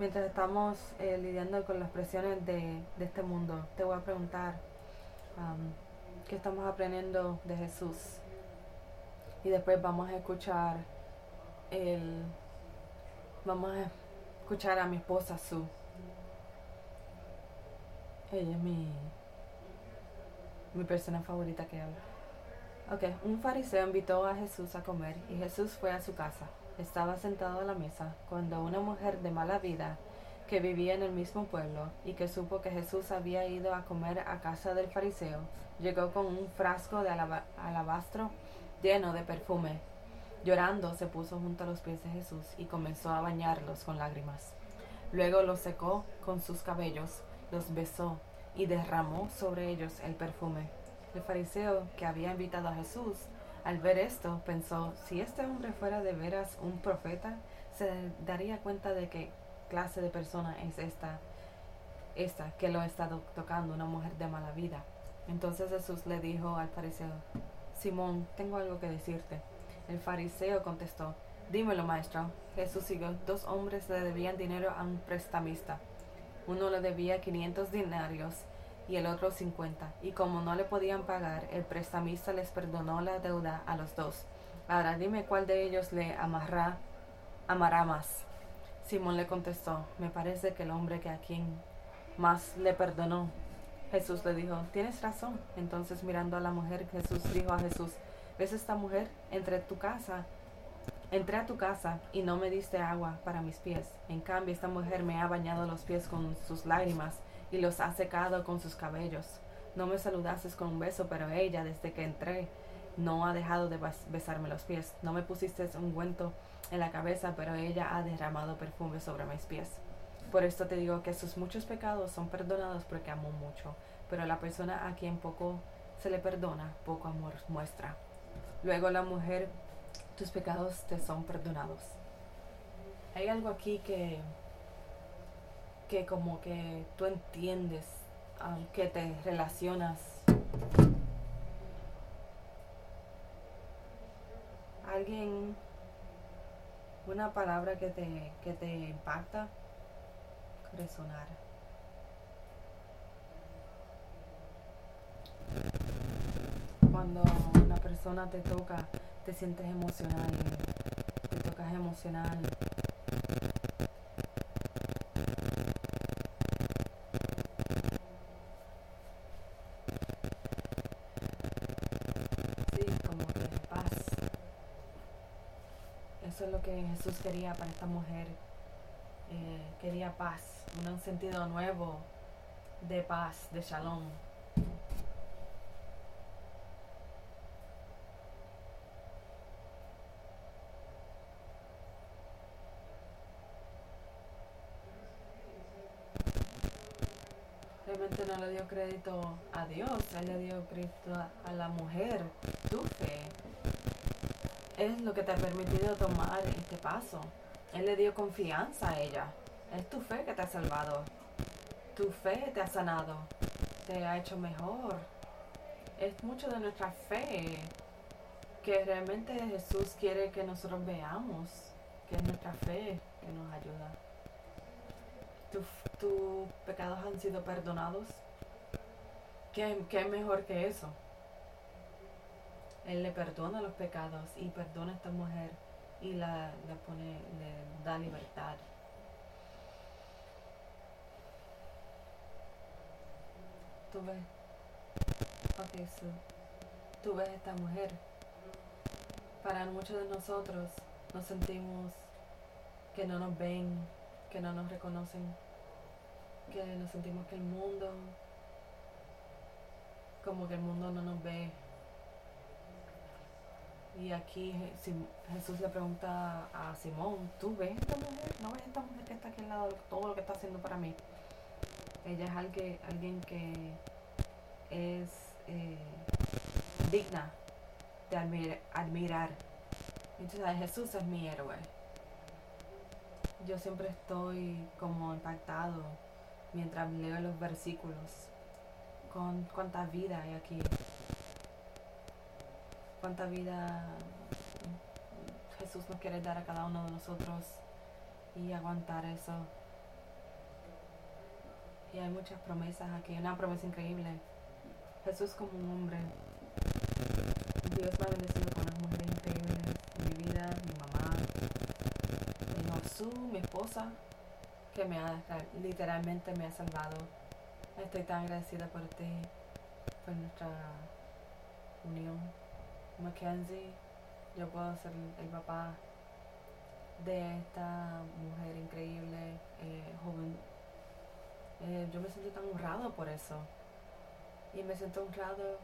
mientras estamos eh, lidiando con las presiones de, de, este mundo, te voy a preguntar qué estamos aprendiendo de Jesús. Y después vamos a escuchar el, vamos a escuchar a mi esposa Sue. Ella es mi, mi persona favorita que habla. Ok, un fariseo invitó a Jesús a comer y Jesús fue a su casa estaba sentado a la mesa cuando una mujer de mala vida que vivía en el mismo pueblo y que supo que Jesús había ido a comer a casa del fariseo, llegó con un frasco de alabastro lleno de perfume. Llorando se puso junto a los pies de Jesús y comenzó a bañarlos con lágrimas. Luego los secó con sus cabellos, los besó y derramó sobre ellos el perfume. El fariseo que había invitado a Jesús al ver esto, pensó, si este hombre fuera de veras un profeta, se daría cuenta de qué clase de persona es esta, esta que lo estado tocando, una mujer de mala vida. Entonces Jesús le dijo al fariseo, Simón, tengo algo que decirte. El fariseo contestó, dímelo maestro. Jesús siguió, dos hombres le debían dinero a un prestamista. Uno le debía 500 dinarios y el otro 50. Y como no le podían pagar, el prestamista les perdonó la deuda a los dos. Ahora dime cuál de ellos le amará, amará más. Simón le contestó, me parece que el hombre que a quien más le perdonó. Jesús le dijo, tienes razón. Entonces mirando a la mujer, Jesús dijo a Jesús, ¿ves esta mujer? Entre tu casa, entré a tu casa y no me diste agua para mis pies. En cambio, esta mujer me ha bañado los pies con sus lágrimas y los ha secado con sus cabellos. No me saludases con un beso, pero ella, desde que entré, no ha dejado de besarme los pies. No me pusiste un ungüento en la cabeza, pero ella ha derramado perfume sobre mis pies. Por esto te digo que sus muchos pecados son perdonados porque amó mucho, pero la persona a quien poco se le perdona, poco amor muestra. Luego la mujer, tus pecados te son perdonados. Hay algo aquí que que como que tú entiendes, que te relacionas. Alguien, una palabra que te, que te impacta, resonar. Cuando una persona te toca, te sientes emocional, te tocas emocional. eso es que Jesús quería para esta mujer. Eh, quería paz, un sentido nuevo de paz, de shalom. Realmente no le dio crédito a Dios, él le dio crédito a la mujer, tu fe es lo que te ha permitido tomar este paso. Él le dio confianza a ella. Es tu fe que te ha salvado. Tu fe te ha sanado. Te ha hecho mejor. Es mucho de nuestra fe que realmente Jesús quiere que nosotros veamos. Que es nuestra fe que nos ayuda. Tus pecados han sido perdonados. ¿Qué, ¿Qué mejor que eso? Él le perdona los pecados y perdona a esta mujer y la, pone, le da libertad. Tú ves, ok, tú ves esta mujer. Para muchos de nosotros nos sentimos que no nos ven, que no nos reconocen, que nos sentimos que el mundo, como que el mundo no nos ve y aquí Jesús le pregunta a Simón, ¿tú ves esta mujer? ¿No ves esta mujer que está aquí al lado? Todo lo que está haciendo para mí. Ella es alguien, que es eh, digna de admirar. Entonces Jesús es mi héroe. Yo siempre estoy como impactado mientras leo los versículos con cuánta vida hay aquí cuánta vida Jesús nos quiere dar a cada uno de nosotros y aguantar eso Y hay muchas promesas aquí, una promesa increíble. Jesús como un hombre. Dios me ha bendecido con unas mujeres increíbles mi vida, mi mamá, mi mi esposa, que me ha literalmente me ha salvado. Estoy tan agradecida por ti, por nuestra unión. Mackenzie, yo puedo ser el papá de esta mujer increíble, eh, joven. Eh, yo me siento tan honrado por eso. Y me siento honrado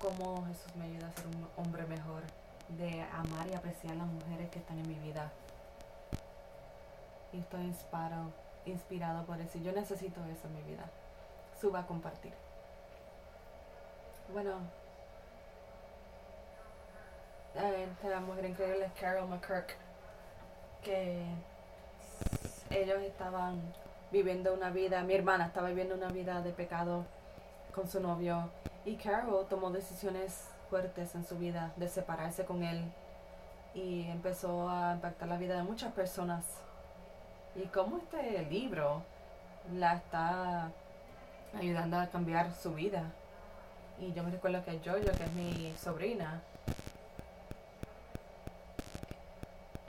como Jesús me ayuda a ser un hombre mejor, de amar y apreciar las mujeres que están en mi vida. Y estoy inspirado, inspirado por eso. Yo necesito eso en mi vida. Suba a compartir. Bueno, eh, la increíble es Carol McCurk que ellos estaban viviendo una vida, mi hermana estaba viviendo una vida de pecado con su novio y Carol tomó decisiones fuertes en su vida de separarse con él y empezó a impactar la vida de muchas personas. Y como este libro la está ayudando a cambiar su vida. Y yo me recuerdo que Jojo, que es mi sobrina,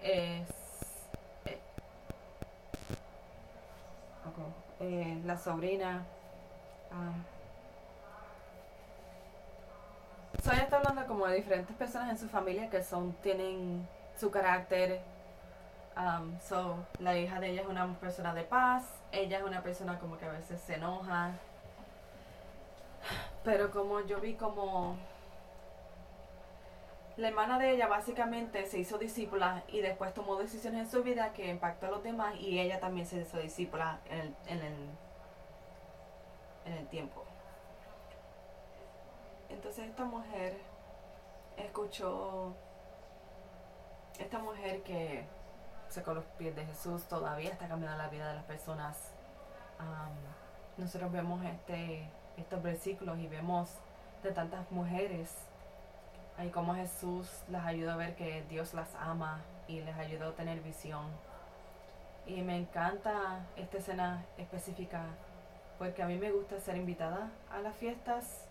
es Eh, la sobrina. Um, so ella está hablando como de diferentes personas en su familia que son, tienen su carácter. Um, so, la hija de ella es una persona de paz, ella es una persona como que a veces se enoja. Pero como yo vi como la hermana de ella básicamente se hizo discípula y después tomó decisiones en su vida que impactó a los demás y ella también se hizo discípula en el, en el, en el tiempo. Entonces esta mujer escuchó, esta mujer que secó los pies de Jesús todavía está cambiando la vida de las personas. nosotros vemos este, estos versículos y vemos de tantas mujeres Ahí como Jesús las ayudó a ver que Dios las ama y les ayudó a tener visión. Y me encanta esta escena específica porque a mí me gusta ser invitada a las fiestas.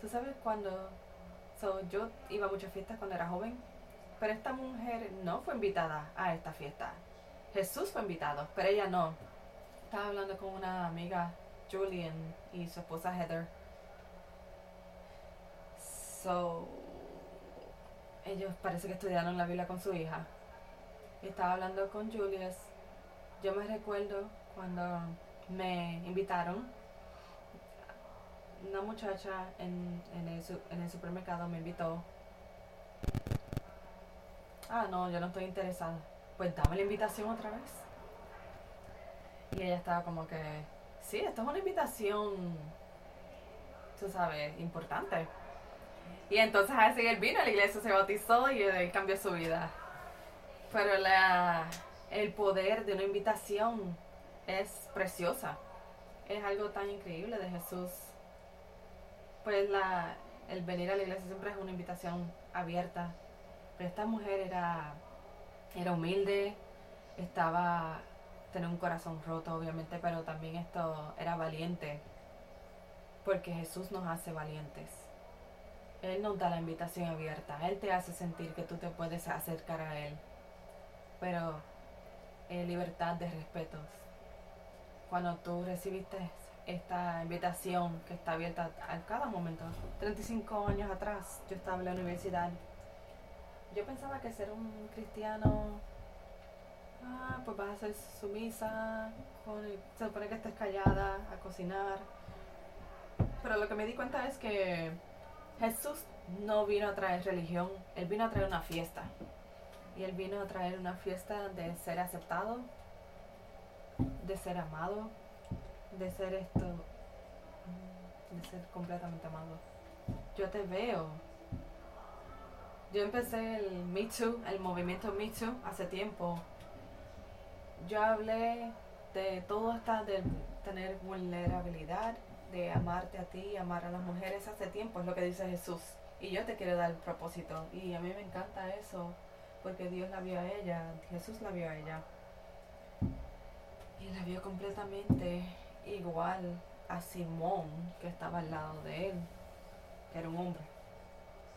Tú sabes cuando yo iba a muchas fiestas cuando era joven, pero esta mujer no fue invitada a esta fiesta. Jesús fue invitado, pero ella no. Estaba hablando con una amiga, Julian, y su esposa Heather ellos parece que estudiaron la Biblia con su hija. Estaba hablando con Julius. Yo me recuerdo cuando me invitaron, una muchacha en, en, el, el supermercado me invitó. Ah, no, yo no estoy interesada. Pues dame la invitación otra vez. Y ella estaba como que, sí, esto es una invitación, tú sabes, importante. Y entonces así él vino a la iglesia, se bautizó y él cambió su vida. Pero la, el poder de una invitación es preciosa. Es algo tan increíble de Jesús. Pues la, el venir a la iglesia siempre es una invitación abierta. Pero esta mujer era, era humilde, estaba, tenía un corazón roto obviamente, pero también esto era valiente. Porque Jesús nos hace valientes. Él nos da la invitación abierta. Él te hace sentir que tú te puedes acercar a Él. Pero en libertad de respetos. Cuando tú recibiste esta invitación que está abierta a cada momento. 35 años atrás yo estaba en la universidad. Yo pensaba que ser un cristiano, ah, pues vas a hacer sumisa, se supone que estés callada, a cocinar. Pero lo que me di cuenta es que Jesús no vino a traer religión, Él vino a traer una fiesta. Y Él vino a traer una fiesta de ser aceptado, de ser amado, de ser esto, de ser completamente amado. Yo te veo. Yo empecé el Me el movimiento Me hace tiempo. Yo hablé de todo hasta de tener vulnerabilidad, de amarte a ti, amar a las mujeres hace tiempo, es lo que dice Jesús. Y yo te quiero dar el propósito. Y a mí me encanta eso, porque Dios la vio a ella, Jesús la vio a ella. Y la vio completamente igual a Simón, que estaba al lado de él, que era un hombre.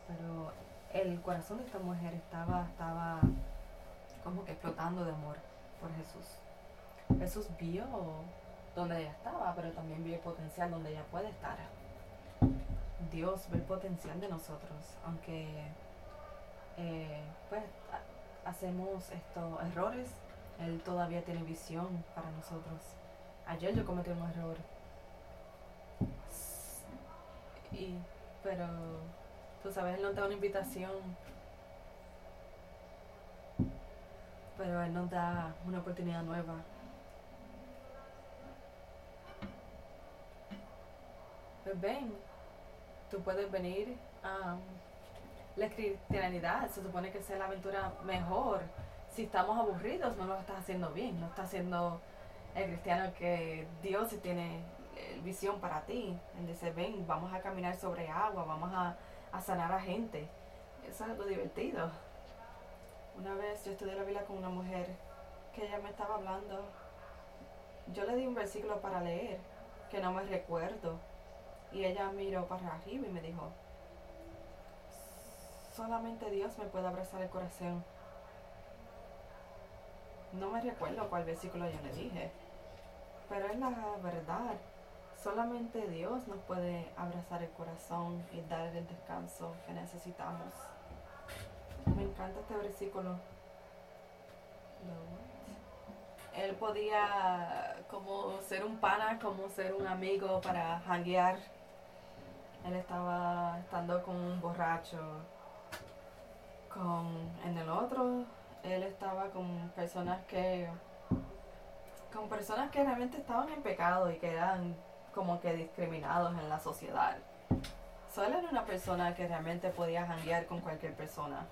Pero el corazón de esta mujer estaba, estaba como que explotando de amor por Jesús. Jesús vio donde ella estaba, pero también vio el potencial donde ella puede estar. Dios ve el potencial de nosotros, aunque eh, pues hacemos estos errores, Él todavía tiene visión para nosotros. Ayer yo cometí un error, y, pero tú sabes, Él nos da una invitación, pero Él nos da una oportunidad nueva ven, tú puedes venir a la cristianidad, se supone que sea la aventura mejor. Si estamos aburridos, no lo estás haciendo bien, no estás haciendo el cristiano que Dios tiene eh, visión para ti. Él dice, ven, vamos a caminar sobre agua, vamos a, a sanar a gente. Eso es algo divertido. Una vez yo estudié la Biblia con una mujer que ella me estaba hablando. Yo le di un versículo para leer, que no me recuerdo y ella miró para arriba y me dijo, solamente Dios me puede abrazar el corazón. No me recuerdo cuál versículo yo le dije, pero es la verdad. Solamente Dios nos puede abrazar el corazón y dar el descanso que necesitamos. Me encanta este versículo. Él podía como ser un pana, como ser un amigo para hanguear él estaba estando con un borracho. Con, en el otro, él estaba con personas que con personas que realmente estaban en pecado y que eran como que discriminados en la sociedad. Solo era una persona que realmente podía janguear con cualquier persona.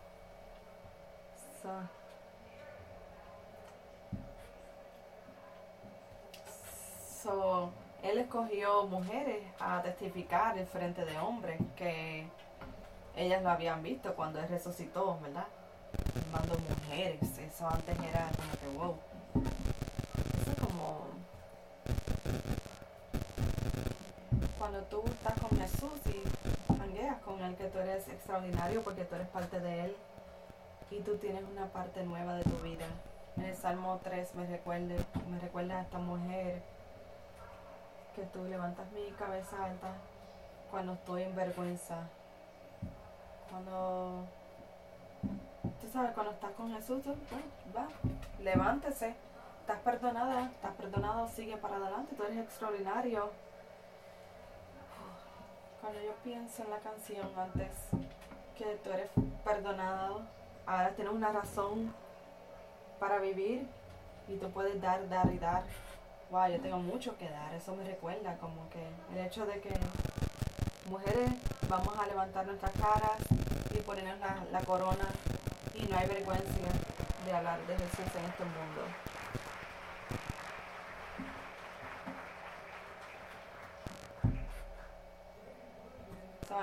so él escogió mujeres a testificar en frente de hombres que ellas lo habían visto cuando él resucitó, ¿verdad? Mandó mujeres, eso antes era como que wow. Eso es como cuando tú estás con Jesús y hangueas con él, que tú eres extraordinario porque tú eres parte de él y tú tienes una parte nueva de tu vida. En el Salmo 3 me recuerda, me recuerda a esta mujer que tú levantas mi cabeza alta cuando estoy en vergüenza. Cuando, tú sabes, cuando estás con Jesús, va, levántese. Estás perdonada, estás perdonado, sigue para adelante, tú eres extraordinario. Cuando yo pienso en la canción antes, que tú eres perdonado, ahora tienes una razón para vivir y tú puedes dar, dar y dar wow, yo tengo mucho que dar. Eso me recuerda como que el hecho de que mujeres vamos a levantar nuestras caras y ponernos la, corona y no hay vergüenza de hablar de Jesús en este mundo.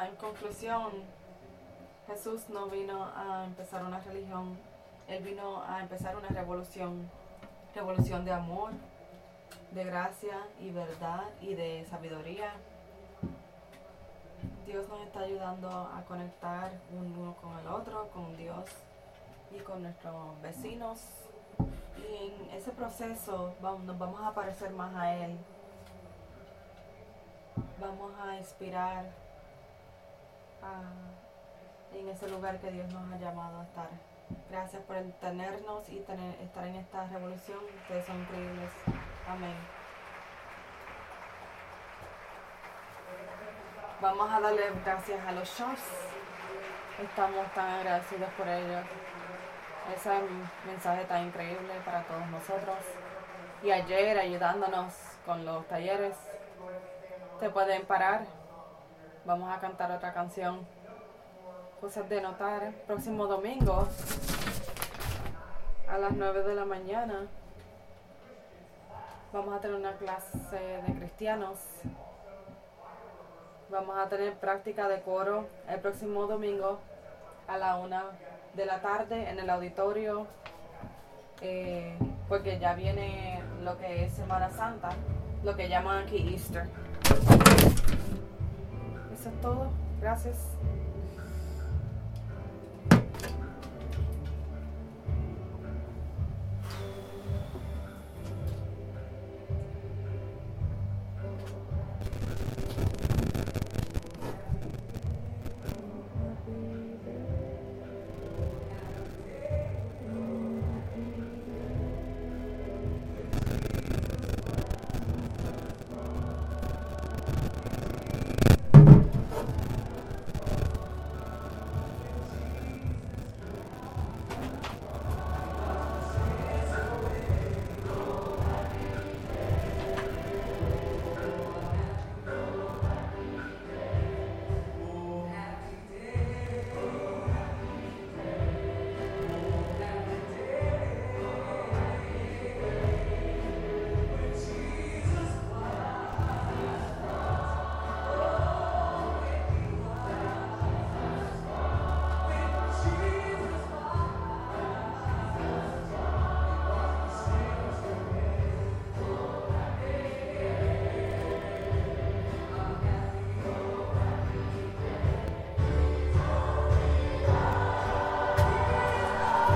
en conclusión, Jesús no vino a empezar una religión, Él vino a empezar una revolución, revolución de amor, de gracia y verdad y de sabiduría. Dios nos está ayudando a conectar uno con el otro, con Dios y con nuestros vecinos. Y en ese proceso nos vamos a parecer más a Él. Vamos a inspirar en ese lugar que Dios nos ha llamado a estar. Gracias por tenernos y tener, estar en esta revolución. Ustedes son increíbles. Amén. Vamos a darle gracias a los shows. Estamos tan agradecidos por ellos. Ese mensaje tan increíble para todos nosotros. Y ayer ayudándonos con los talleres. Te pueden parar. Vamos a cantar otra canción. Cosas de notar. Próximo domingo a las 9 de la mañana Vamos a tener una clase de cristianos. Vamos a tener práctica de coro el próximo domingo a la una de la tarde en el auditorio. Eh, porque ya viene lo que es Semana Santa, lo que llaman aquí Easter. Eso es todo. Gracias.